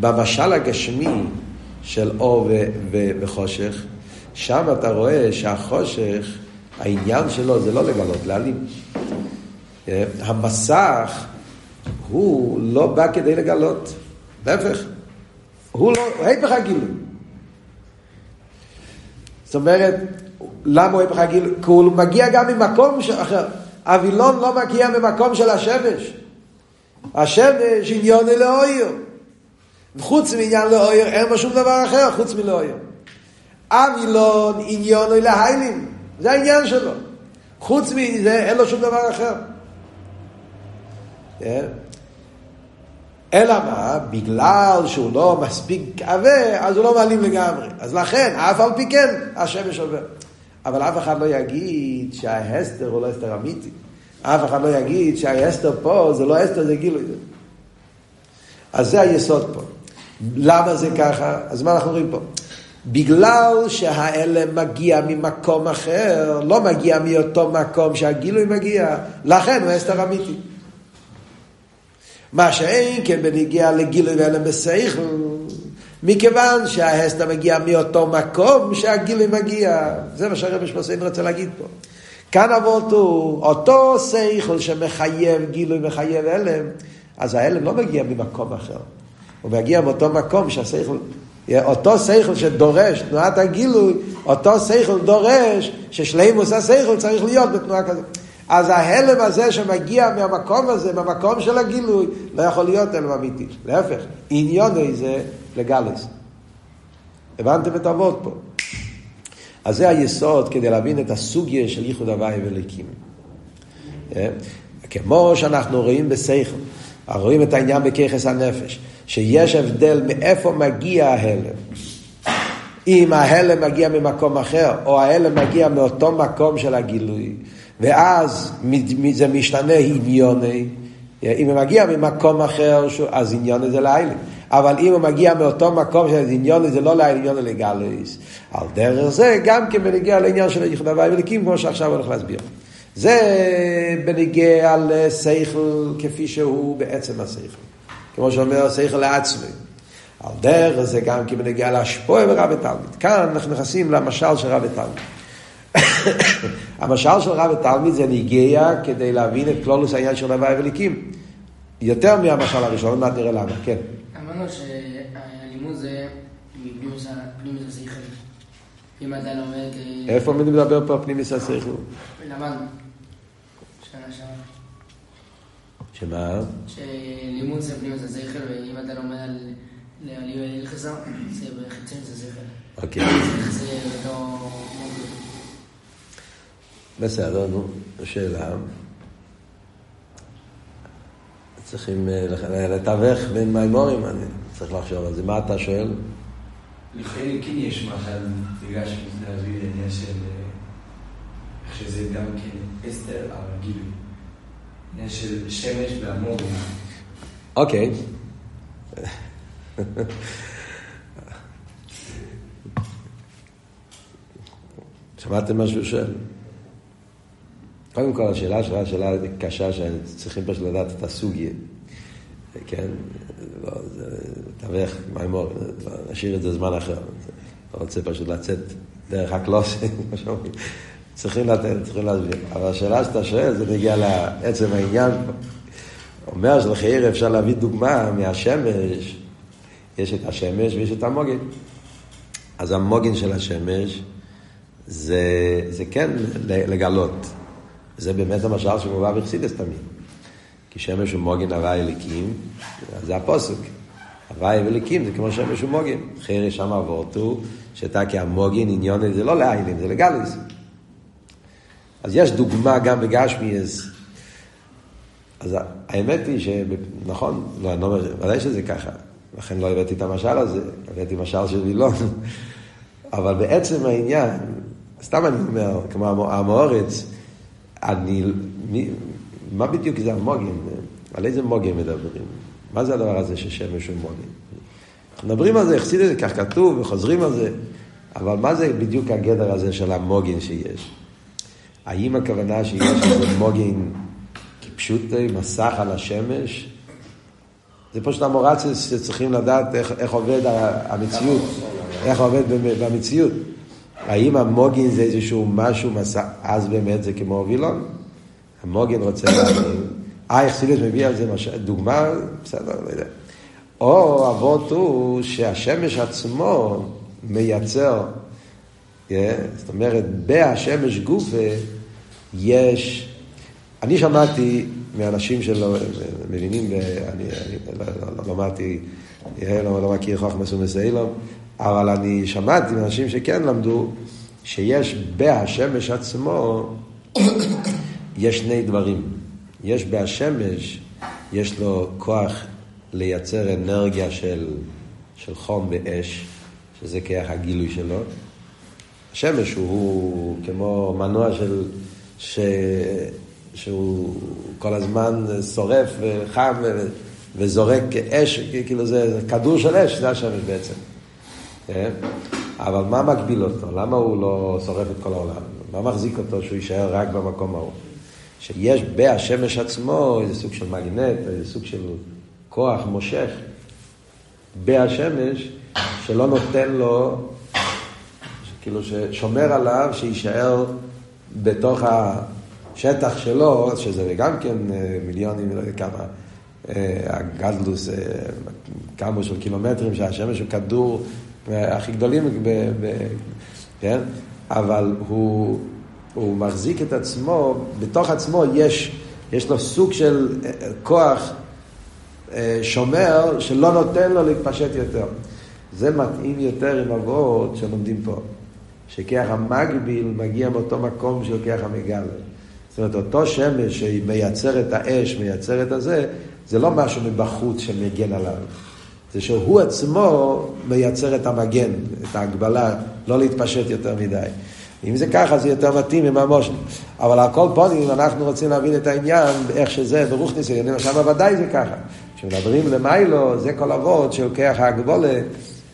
במשל הגשמי של אור ו- ו- וחושך, שם אתה רואה שהחושך, העניין שלו זה לא לגלות, להעלים. אה, המסך הוא לא בא כדי לגלות, להפך, הוא לא, הוא ההפך הגילוי. זאת אומרת, למה הוא הפך הגילוי? כי הוא מגיע גם ממקום אחר. הווילון לא מגיע ממקום של השמש. השמש עניון לאויר. חוץ מעניין לאויר אין בו שום דבר אחר חוץ מלאויר. הווילון עניון להיילים. זה העניין שלו. חוץ מזה אין לו שום דבר אחר. כן? אלא מה? בגלל שהוא לא מספיק עבה, אז הוא לא מעלים לגמרי. אז לכן, אף על פי כן, השמש עובר. אבל אף אחד לא יגיד שההסתר הוא לא הסתר אמיתי. אף אחד לא יגיד שההסתר פה זה לא הסתר, זה גילוי. אז זה היסוד פה. למה זה ככה? אז מה אנחנו רואים פה? בגלל שהאלם מגיע ממקום אחר, לא מגיע מאותו מקום שהגילוי מגיע, לכן הוא הסתר אמיתי. מה שאין כן בנגיע לגילוי ואלם בסייכל, מכיוון שההסתר מגיע מאותו מקום שהגילוי מגיע. זה מה שהרבי שמוסיין רוצה להגיד פה. כאן אבות הוא אותו שכל שמחייב גילוי, מחייב הלם, אז ההלם לא מגיע ממקום אחר. הוא מגיע מאותו מקום שהשכל, אותו שכל שדורש תנועת הגילוי, אותו שכל דורש ששלימוס השכל צריך להיות בתנועה כזאת. אז ההלם הזה שמגיע מהמקום הזה, מהמקום של הגילוי, לא יכול להיות הלם אמיתי. להפך, עניון זה לגלס. הבנתם את אבות פה. אז זה היסוד כדי להבין את הסוגיה של ייחוד הוואי וליקים. אה? כמו שאנחנו רואים בשכל, רואים את העניין בככס הנפש, שיש הבדל מאיפה מגיע ההלם. אם ההלם מגיע ממקום אחר, או ההלם מגיע מאותו מקום של הגילוי, ואז זה משתנה עניוני, אם הוא מגיע ממקום אחר, אז עניוני זה לילה. אבל אם הוא מגיע מאותו מקום של עניון, זה לא לעניון לגלויס. על דרך זה, גם כן בנגיע לעניין של ייחוד הוואי וליקים, כמו שעכשיו הולך להסביר. זה בנגיע לשכל כפי שהוא בעצם השכל. כמו שאומר שכל לעצמי. על דרך זה גם כן בנגיע להשפוע ורב ותלמיד. כאן אנחנו נכנסים למשל של רב ותלמיד. המשל של רב ותלמיד זה נגיע כדי להבין את כלולוס העניין של הוואי וליקים. יותר מהמשל הראשון, מעט נראה למה, כן. אמרנו שהלימוד זה פנימיס השכל. אם אתה לומד... אה, איפה מי מדבר פה פנימיס השכל? למדנו. שנה שנה. שמה? שלימוד זה פנימיס השכל, ואם אתה לומד על עלייה אלחזר, זה בחיצוני זה שכל. אוקיי. זה לא... בסדר, נו, שאלה. צריכים אה, לתווך בין מימורים, אני צריך לחשוב על זה. מה אתה שואל? לכן כן יש משל, בגלל שמתנהגים לעניין של... שזה גם כן אסתר, אבל גילוי. עניין של שמש והמורים. אוקיי. שמעתם מה שהוא שואל? קודם כל, השאלה שלך שאלה קשה, שצריכים פשוט לדעת את הסוגיה. כן? לא, זה תווך, מימור, נשאיר את זה זמן אחר. לא רוצה פשוט לצאת דרך הקלוסים, צריכים לתת, צריכים להסביר. אבל השאלה שאתה שואל, זה מגיע לעצם העניין פה. אומר שלחייר אפשר להביא דוגמה מהשמש, יש את השמש ויש את המוגן. אז המוגן של השמש זה, זה כן לגלות. זה באמת המשל שמובא בחסידס תמיד. כי שמש ומוגן הוואי אליקים, זה הפוסק. הוואי ואליקים זה כמו שמש ומוגן. חייר שם עבורתו, שאתה כהמוגן עניון זה לא לעיינים, זה לגליס. אז יש דוגמה גם בגשמיאס. אז האמת היא שנכון, לא, אני לא אומר, ודאי שזה ככה. לכן לא הבאתי את המשל הזה, הבאתי משל של וילון. אבל בעצם העניין, סתם אני אומר, כמו המאורץ, אני, מי, מה בדיוק זה המוגן? על איזה מוגן מדברים? מה זה הדבר הזה ששמש הוא מוגן? מדברים על זה, החסיד את זה, כך כתוב, וחוזרים על זה, אבל מה זה בדיוק הגדר הזה של המוגן שיש? האם הכוונה שיש איזה מוגן כפשוט מסך על השמש? זה פשוט המורציה שצריכים לדעת איך, איך עובד המציאות, איך עובד במציאות. האם המוגין זה איזשהו משהו, מסע, אז באמת זה כמו וילון? המוגין רוצה להבין. אה, אכסידס מביא על זה מש... דוגמה, בסדר, לא יודע. או אבות הוא שהשמש עצמו מייצר, yeah, זאת אומרת, בהשמש גופה יש, אני שמעתי מאנשים שלא מבינים, אני, אני לא, לא, לא למדתי, לא, לא מכיר חוכמה סומסאילום, אבל אני שמעתי מאנשים שכן למדו, שיש בהשמש עצמו, יש שני דברים. יש בהשמש, יש לו כוח לייצר אנרגיה של, של חום באש, שזה כיח הגילוי שלו. השמש הוא, הוא כמו מנוע של, ש, שהוא כל הזמן שורף וחם וזורק אש, כאילו זה כדור של אש, זה השמש בעצם. כן? אבל מה מגביל אותו? למה הוא לא שורף את כל העולם? מה מחזיק אותו שהוא יישאר רק במקום ההוא? שיש בהשמש עצמו איזה סוג של מגנט, איזה סוג של כוח מושך בהשמש, שלא נותן לו, כאילו ששומר עליו, שיישאר בתוך השטח שלו, שזה גם כן אה, מיליונים, לא יודע כמה, אה, הגדלוס, אה, כמה של קילומטרים, שהשמש הוא כדור הכי גדולים, ב, ב, כן? אבל הוא, הוא מחזיק את עצמו, בתוך עצמו יש, יש לו סוג של אה, כוח אה, שומר שלא נותן לו להתפשט יותר. זה מתאים יותר עם אבות שלומדים פה. שכיח המגביל מגיע מאותו מקום של כיח המגלה. זאת אומרת, אותו שמש שמייצר את האש, מייצר את הזה, זה לא משהו מבחוץ שמגן עליו. זה שהוא עצמו מייצר את המגן, את ההגבלה, לא להתפשט יותר מדי. אם זה ככה, זה יותר מתאים עם המושל. אבל על כל פונים, אנחנו רוצים להבין את העניין, איך שזה, ברוך ניסיון, שם ודאי זה ככה. כשמדברים למיילו, זה כל אבות של כיח ההגבולה,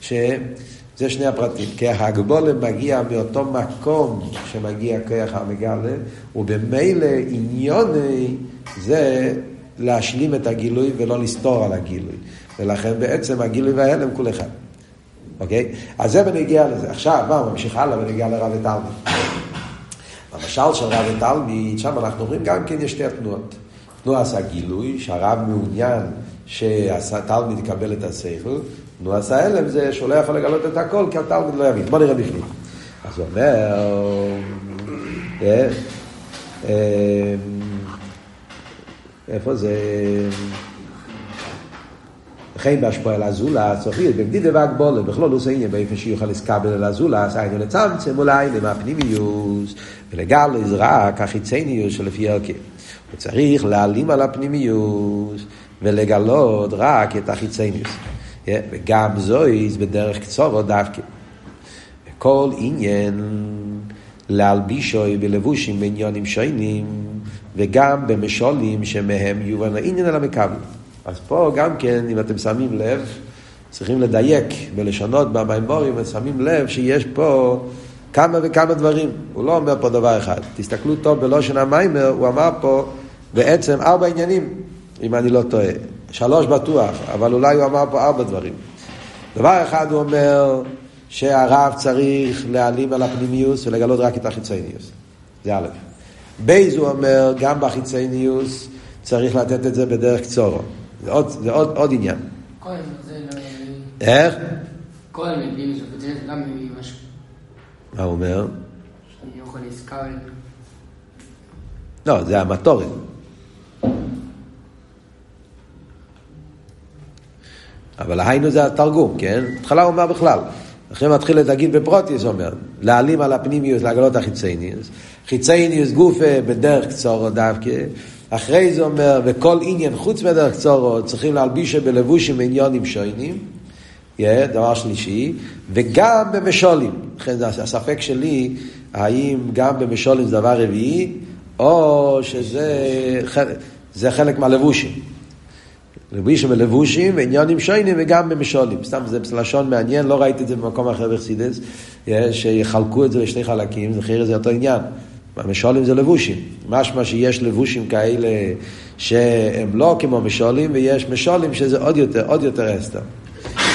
שזה שני הפרטים. כיח ההגבולה מגיע מאותו מקום שמגיע כיח המגלה, ובמילא עניוני זה להשלים את הגילוי ולא לסתור על הגילוי. ולכן בעצם הגילוי וההלם כול אחד. אוקיי? אז זה בנגיע לזה. עכשיו, מה, ממשיך הלאה בנגיע לרב ותלמיד. במשל של רב ותלמיד, שם אנחנו אומרים גם כן יש שתי תנועות. תנועה עשה גילוי, שהרב מעוניין שהתלמיד יקבל את השכל, תנועה עשה הלם זה שהוא לא יכול לגלות את הכל כי התלמיד לא יבין. בוא נראה בפנים. אז הוא אומר, אה, אה, איפה זה? וכן בהשפוע על הזולה, צריך בבדידה והגבולה, בכלול הוא עניין באיפה שיוכל לסקבל על הזולה, אז היינו לצמצם אולי למה פנימיוס, ולגל רק החיצניוס שלפי הרכב. הוא צריך להעלים על הפנימיוס ולגלות רק את החיצניוס. וגם זויז בדרך קצורו דווקא. כל עניין להלבישוי בלבושים בעניונים שונים, וגם במשולים שמהם יובן העניין על המקבל. אז פה גם כן, אם אתם שמים לב, צריכים לדייק ולשנות במימורים, ושמים לב שיש פה כמה וכמה דברים. הוא לא אומר פה דבר אחד. תסתכלו טוב בלושן המיימר, הוא אמר פה בעצם ארבע עניינים, אם אני לא טועה. שלוש בטוח, אבל אולי הוא אמר פה ארבע דברים. דבר אחד הוא אומר שהרב צריך להעלים על הפנימיוס ולגלות רק את החיצוניוס. זה א'. בייז הוא אומר, גם בחיצוניוס צריך לתת את זה בדרך קצורו. זה עוד, זה עוד, עוד עניין. כהן, זה לא... איך? כהן מביא מסופציה, גם מביא משהו. מה הוא אומר? שאני יכול לזכר... לא, זה המטורת. אבל היינו זה התרגום, כן? בהתחלה הוא אומר בכלל. אחרי מתחיל להגיד בפרוטיוס, הוא אומר, להעלים על הפנימיוס, להגלות החיצייניוס. חיצייניוס גופה בדרך קצורו דווקא. אחרי זה אומר, וכל עניין חוץ מדרך קצורו צריכים להלביש בלבושים עניונים שוינים. Yeah, דבר שלישי, וגם במשולים. לכן הספק שלי, האם גם במשולים זה דבר רביעי, או שזה זה חלק מהלבושים. לבושים ולבושים, ועניונים שוינים וגם במשולים. סתם זה לשון מעניין, לא ראיתי את זה במקום אחר בחסידס, שיחלקו את זה לשני חלקים, זה חיר זה אותו עניין. המשולים זה לבושים. משמע שיש לבושים כאלה שהם לא כמו משולים, ויש משולים שזה עוד יותר, עוד יותר אסתר.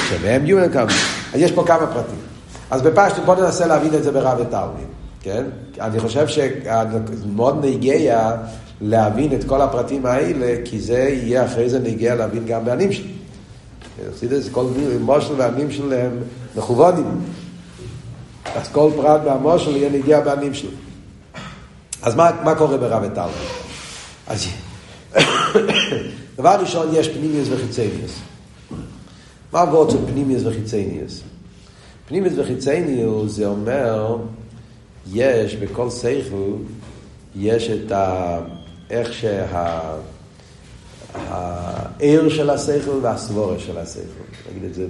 שמהם יהיו כמה. אז יש פה כמה פרטים. אז בפשטות בואו ננסה להבין את זה ברב ותלמיד, כן? אני חושב שמאוד נגיע להבין את כל הפרטים האלה, כי זה יהיה אחרי זה נגיע להבין גם בענים שלי. חסידס, כל מושל והעמים שלהם מכוונים. אז כל פרט מהמושל יהיה נגיע בענים שלו. אז מה, מה קורה ברב ותלמיד? אז דבר ראשון, יש פנימיוס וחיצניוס. מה עבוד של פנימיוס וחיצניוס? פנימיוס וחיצניוס זה אומר, יש בכל שכל, יש את ה... איך שה... העיר של השכל והסבורה של השכל. נגיד את זה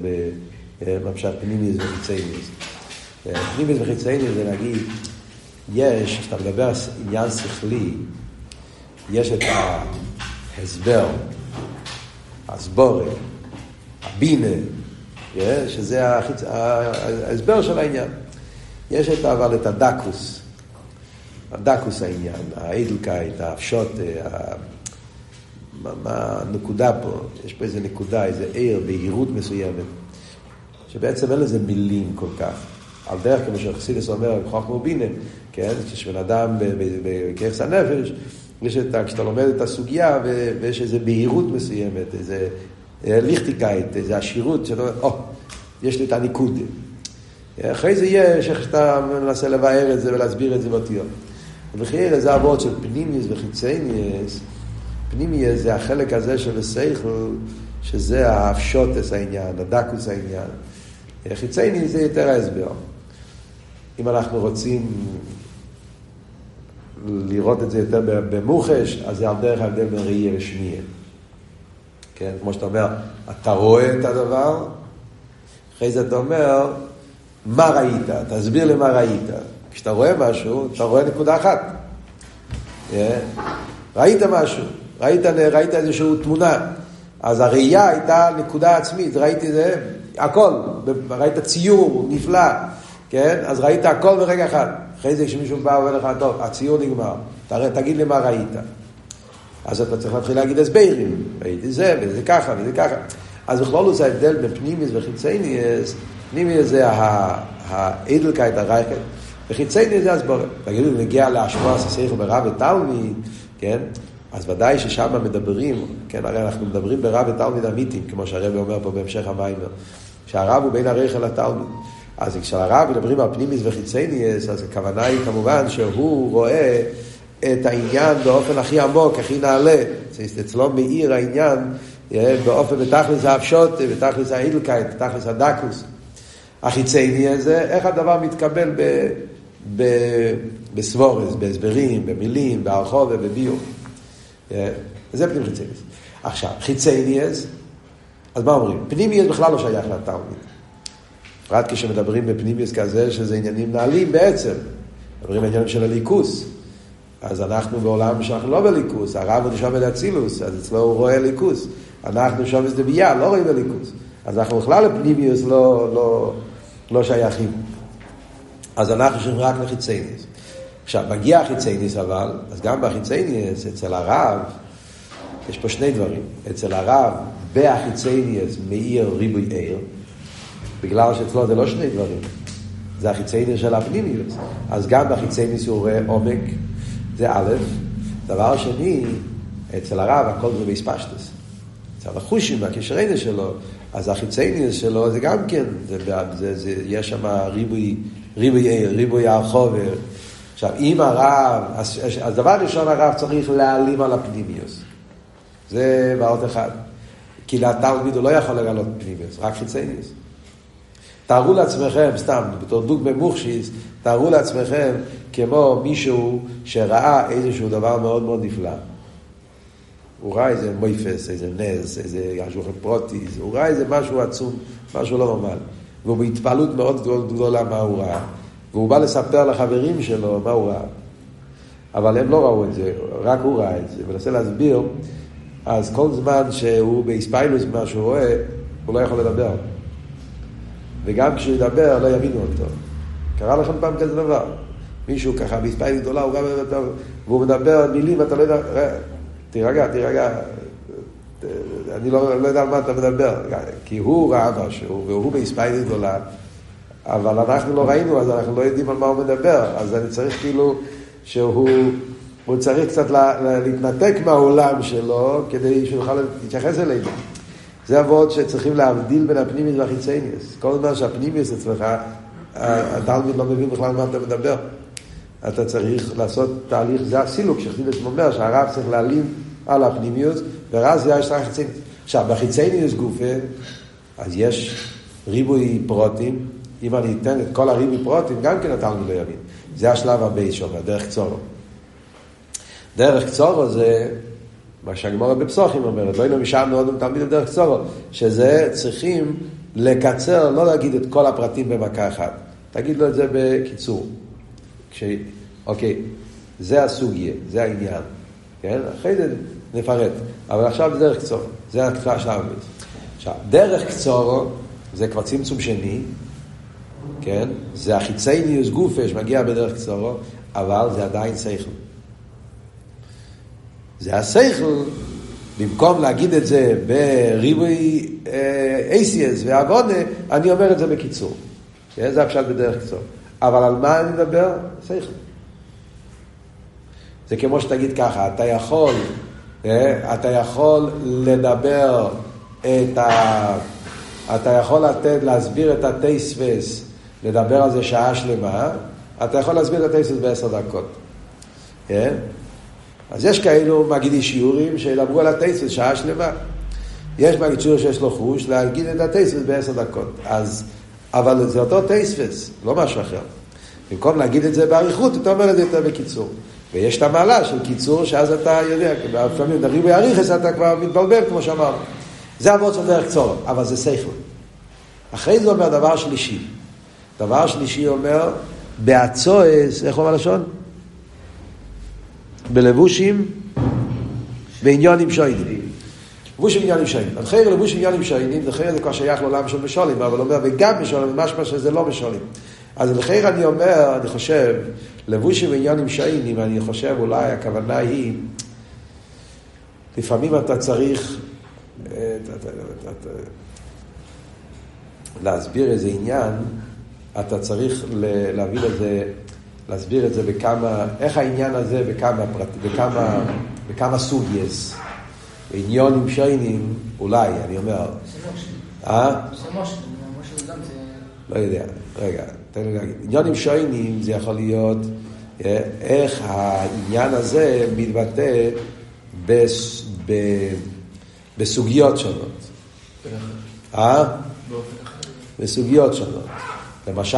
במשל פנימיוס וחיצניוס. פנימיוס וחיצניוס זה להגיד, יש, כשאתה מדבר עניין שכלי, יש את ההסבר, הסבורה, הבינה, שזה החיצ... ההסבר של העניין. יש את, אבל את הדקוס, הדקוס העניין, האידלקייט, הפשוט, מה, מה הנקודה פה? יש פה איזה נקודה, איזה עיר, בהירות מסוימת, שבעצם אין לזה מילים כל כך. על דרך כמו שחסידס אומר, חוכמה ובינה, כן? כשבן אדם בכיחס הנפש, כשאתה לומד את הסוגיה ויש איזו בהירות מסוימת, איזה ליכטיקייט, איזו עשירות, שאתה אומר, או, יש לי את הניקוד. אחרי זה יש איך שאתה מנסה לבאר את זה ולהסביר את זה באותיות. ובחייר זה אבות של פנימיוס וחיצניוס. פנימיוס זה החלק הזה של הסייכל, שזה האפשוטס העניין, הדקוס העניין. חיצניוס זה יותר ההסבר. אם אנחנו רוצים לראות את זה יותר במוחש, אז זה על דרך ההבדל בין ראייה לשמיעה. כן, כמו שאתה אומר, אתה רואה את הדבר, אחרי זה אתה אומר, מה ראית? תסביר לי מה ראית. כשאתה רואה משהו, אתה רואה נקודה אחת. Yeah. ראית משהו, ראית, ראית איזושהי תמונה. אז הראייה הייתה נקודה עצמית, ראיתי זה, הכל, ראית ציור נפלא, כן? אז ראית הכל ברגע אחד. אחרי זה כשמישהו בא ואומר לך, טוב, הציור נגמר, תראה, תגיד לי מה ראית. אז אתה צריך להתחיל להגיד הסברים, ראיתי זה, וזה ככה, וזה ככה. אז בכלול זה ההבדל בין פנימיס וחיצייניס, פנימיס זה האדלקייט, הרייכת, וחיצייניס זה הסבורת. תגידו, נגיע להשפוע ססייך ברב ותלמיד, כן? אז ודאי ששם מדברים, כן, הרי אנחנו מדברים ברב ותלמיד אמיתים, כמו שהרב אומר פה בהמשך המיימר, שהרב הוא בין הרייכל לתלמיד. אז כשהרב מדברים על פנימיס וחיצייניס, אז הכוונה היא כמובן שהוא רואה את העניין באופן הכי עמוק, הכי נעלה. אצלו מאיר העניין באופן בתכלס האפשוט, בתכלס האידלקייט, בתכלס הדקוס. החיצייני הזה, איך הדבר מתקבל ב, ב, בסבורס, בהסברים, במילים, בהרחוב ובביור. זה פנים חיצייניס. עכשיו, חיצייניס אז מה אומרים? פנימיוס בכלל לא שייך לתלמיד. בפרט כשמדברים בפנימיוס כזה, שזה עניינים נעלים בעצם. מדברים עניינים של הליכוס. אז אנחנו בעולם שאנחנו לא בליכוס, הרב הוא נשאר בלאצילוס, אז אצלו הוא רואה ליכוס. אנחנו שם בשדה ביאה, לא רואים בליכוס. אז אנחנו בכלל לפנימיוס לא, לא, לא שייכים. אז אנחנו שומעים רק לחיצייניס. עכשיו, מגיע החיצייניס אבל, אז גם בחיצייניס, אצל הרב, יש פה שני דברים. אצל הרב, בהחיצייניס מאיר ריבוי עיר, בגלל שאצלו זה לא שני דברים, זה החיצייניס של הפנימיוס. אז גם בחיצייניס הוא רואה עומק, זה א', דבר שני, אצל הרב הכל זה באספשטוס. אצל החושים, הקשריינה שלו, אז החיצייניס שלו זה גם כן, זה, זה, זה, יש שם ריבוי, ריבוי עיר, ריבוי הרחובר. עכשיו, אם הרב, אז, אז דבר ראשון הרב צריך להעלים על הפנימיוס. זה ועוד אחד. כי לתלמיד הוא לא יכול לגלות פנימיוס, רק חיצייניוס. תארו לעצמכם, סתם, בתור דוג במוכשיס, תארו לעצמכם כמו מישהו שראה איזשהו דבר מאוד מאוד נפלא. הוא ראה איזה מויפס, איזה נס, איזה משהו פרוטיס, הוא ראה איזה משהו עצום, משהו לא נורמל. והוא בהתפעלות מאוד גדולה מה הוא ראה. והוא בא לספר לחברים שלו מה הוא ראה. אבל הם לא ראו את זה, רק הוא ראה את זה. ומנסה להסביר, אז כל זמן שהוא באספיילוס במה שהוא רואה, הוא לא יכול לדבר. וגם כשהוא ידבר, לא יבינו אותו. קרה לכם פעם כזה דבר. מישהו ככה באספיילוס גדולה, הוא גם מדבר, והוא מדבר מילים, ואתה לא יודע, תירגע, תירגע. אני לא, לא יודע על מה אתה מדבר, כי הוא ראה משהו, והוא באספיילוס גדולה. אבל אנחנו לא ראינו, אז אנחנו לא יודעים על מה הוא מדבר. אז אני צריך כאילו שהוא הוא צריך קצת לה, להתנתק מהעולם שלו כדי שהוא יוכל להתייחס אלינו. זה עבוד שצריכים להבדיל בין הפנימיוס והחיצייניוס. כל הזמן שהפנימיוס אצלך, התלמיד לא מבין בכלל מה אתה מדבר. אתה צריך לעשות תהליך, זה הסילוק שחסידס אומר, שהרב צריך להעלים על הפנימיוס, ואז יש רק חיצייניוס. עכשיו, בחיצייניוס גופה, אז יש ריבוי פרוטים, אם אני אתן את כל הריבוי פרוטים, גם כן התלמיד לא יבין. זה השלב הבא שם, דרך קצורו. דרך קצורו זה, מה שהגמורה בפסוחים אומרת, לא היינו משם מאוד תלמיד דרך קצורו, שזה צריכים לקצר, לא להגיד את כל הפרטים במכה אחת. תגיד לו את זה בקיצור. כש... אוקיי, זה הסוגיה, זה העניין. כן? אחרי זה נפרט. אבל עכשיו דרך קצורו, זה השלב. עכשיו, דרך קצורו זה כבר צמצום שני, כן? זה החיצייניוס גופה שמגיע בדרך קצורו, אבל זה עדיין שכל. זה השכל, במקום להגיד את זה בריבוי אייסיאס ועוונה, אני אומר את זה בקיצור. כן? זה הפשט בדרך קצור. אבל על מה אני מדבר? שכל. זה כמו שתגיד ככה, אתה יכול, אה, אתה יכול לדבר את ה... אתה יכול לתת, להסביר את הטייספס לדבר על זה שעה שלמה, אתה יכול להסביר את הטייסס בעשר דקות. כן? אז יש כאלו מגידי שיעורים שידברו על הטייסס שעה שלמה. יש מגיד שיעור שיש לו חוש להגיד את הטייסס בעשר דקות. אז, אבל זה אותו טייספס, לא משהו אחר. במקום להגיד את זה באריכות, אתה אומר את זה יותר בקיצור. ויש את המעלה של קיצור, שאז אתה יודע, לפעמים נריב באריכס אתה כבר מתבלבל, כמו שאמרנו. זה אבות של דרך קצור, אבל זה שכל. אחרי זה אומר דבר שלישי. דבר שלישי אומר, בהצועס, איך אומר לשון? בלבושים ועניונים שוינים. לבושים ועניונים שוינים. אחרי לבושים ועניונים שוינים, זה חייב זה כבר שייך לעולם של משולים, אבל אומר, וגם משולים, משמע שזה לא משולים. אז לכן אני אומר, אני חושב, לבושים ועניונים שוינים, אני חושב אולי הכוונה היא, לפעמים אתה צריך אה, להסביר איזה עניין, אתה צריך להבין את זה, להסביר את זה בכמה, איך העניין הזה בכמה, פרט, בכמה, בכמה סוגייס. עניונים שיינים, אולי, אני אומר. אה? לא יודע, רגע, תן לי להגיד. עניונים שיינים זה יכול להיות אה, איך העניין הזה מתבטא בס, ב, בסוגיות שונות. אה? בסוגיות שונות. למשל,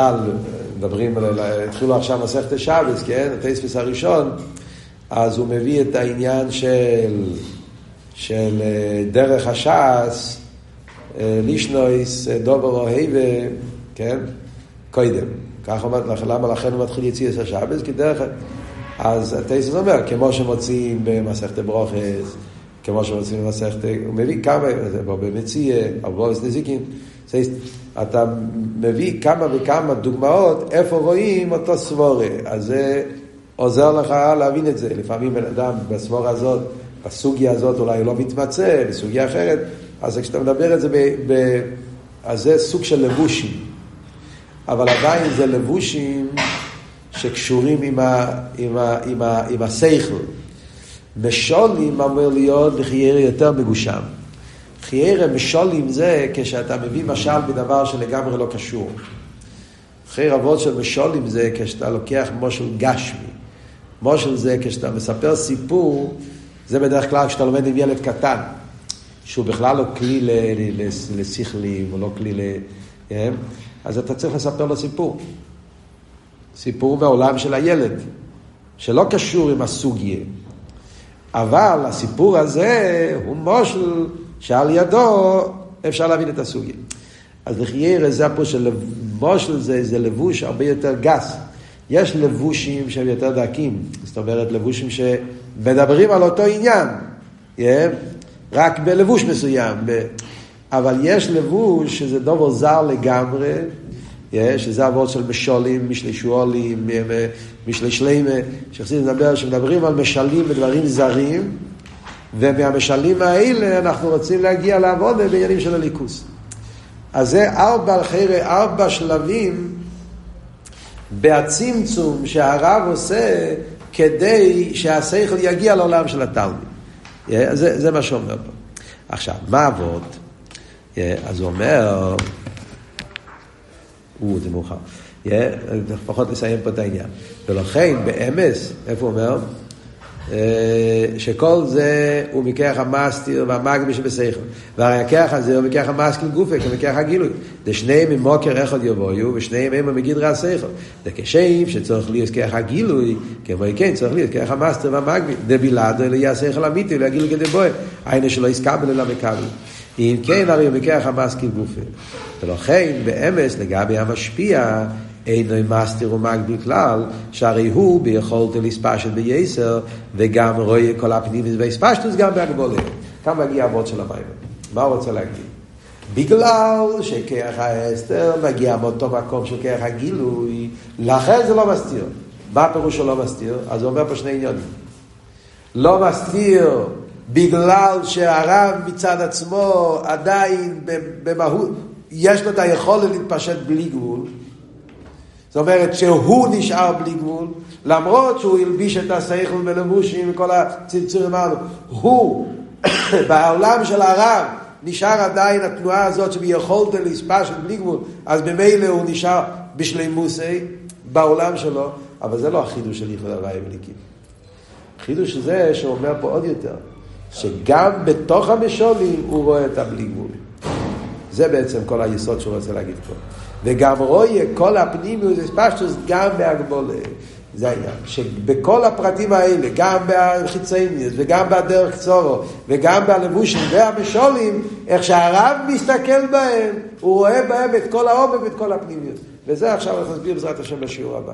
מדברים, התחילו עכשיו מסכת שבס, כן? הטייספס הראשון, אז הוא מביא את העניין של, של אה, דרך הש"ס, לישנויס דובר אוהבה, כן? קודם. ככה אומר, למה לכן הוא מתחיל יציאס השבס? כי דרך... אז הטייסס אומר, כמו שמוצאים במסכת ברוכס, כמו שמוצאים במסכת... הוא מביא כמה, במציע, אבוס נזיקין, אתה מביא כמה וכמה דוגמאות איפה רואים אותו סבורה. אז זה עוזר לך להבין את זה. לפעמים בן אדם בסבורה הזאת, בסוגיה הזאת אולי לא מתמצא, בסוגיה אחרת, אז כשאתה מדבר את זה, ב, ב, אז זה סוג של לבושים. אבל עדיין זה לבושים שקשורים עם, ה, עם, ה, עם, ה, עם השכל. משולים אמור להיות לחיירה יותר מגושם. חיירה משולים זה כשאתה מביא משל בדבר שלגמרי לא קשור. אחרי רבות של משולים זה כשאתה לוקח מושל גשמי. מושל זה כשאתה מספר סיפור, זה בדרך כלל כשאתה לומד עם ילד קטן, שהוא בכלל לא כלי לשכלים, או לא כלי ל... כן? אז אתה צריך לספר לו סיפור. סיפור מהעולם של הילד, שלא קשור עם הסוגיה. אבל הסיפור הזה הוא מושל שעל ידו אפשר להבין את הסוגיה. אז לחיירה זה פה של מושל זה, זה לבוש הרבה יותר גס. יש לבושים שהם יותר דקים, זאת אומרת לבושים שמדברים על אותו עניין, yeah, רק בלבוש מסוים, אבל יש לבוש שזה דובר זר לגמרי, שזה אבות של משולים, משלי שואלים, משלי שלימה, שמדברים על משלים ודברים זרים, ומהמשלים האלה אנחנו רוצים להגיע לעבודה בעניינים של הליכוס. אז זה ארבע, חיירי, ארבע שלבים בהצמצום שהרב עושה כדי שהשכל יגיע לעולם של התלמיד. זה, זה מה שאומר פה. עכשיו, מה אבות? אז הוא אומר, הוא, זה מאוחר. לפחות לסיים פה את העניין. ולכן, באמס, איפה הוא אומר? אה, שכל זה הוא מכרך המסתיר והמגבי שבשכל. והריכח הזה הוא מכרך המסקיל גופה, כמכרך הגילוי. דשניהם ממוקר אחד יבואו, ושניהם הם מגדרי השכל. דקשיים שצריך להיות כרך הגילוי, כמו כן צריך להיות כרך המסתיר והמגבי. דבילדו אלא יהיה השכל אמיתי, לא יגילו כדי בואה. היינו שלא יסקבל אלא מקבל. אם כן, הרי הוא מכרך המסקיל גופה. ולכן, באמס, לגבי המשפיע, אינו מסתיר ומגביל כלל, שהרי הוא ביכולת לספשת בייסר, וגם רואה כל הפנימיס והספשטוס גם בהגבולה. כאן מגיע אבות של המים. מה הוא רוצה להגיד? בגלל שכרך האסתר מגיע מאותו מקום של כרך הגילוי, לכן זה לא מסתיר. מה הפירוש שלא מסתיר? אז הוא אומר פה שני עניונים. לא מסתיר בגלל שהרב מצד עצמו עדיין במהות, יש לו את היכולת להתפשט בלי גבול, זאת אומרת שהוא נשאר בלי גבול, למרות שהוא הלביש את השכל בלבושים וכל הצמצורים אמרנו, הוא בעולם של הרב נשאר עדיין התנועה הזאת שביכולת להספשת בלי גבול, אז ממילא הוא נשאר בשלימוסי בעולם שלו, אבל זה לא החידוש של ייחוד הוואי וליקים. החידוש זה שהוא אומר פה עוד יותר, שגם בתוך המשולים הוא רואה את הבלי גבול. זה בעצם כל היסוד שהוא רוצה להגיד פה. וגם רואה כל הפנימיוס אספשטוס גם בהגבולה. זה העניין, שבכל הפרטים האלה, גם בחיצייניוס וגם בדרך צורו וגם בלבושים והמשולים, איך שהרב מסתכל בהם, הוא רואה בהם את כל העומק ואת כל הפנימיוס. וזה עכשיו אנחנו נסביר בעזרת השם בשיעור הבא.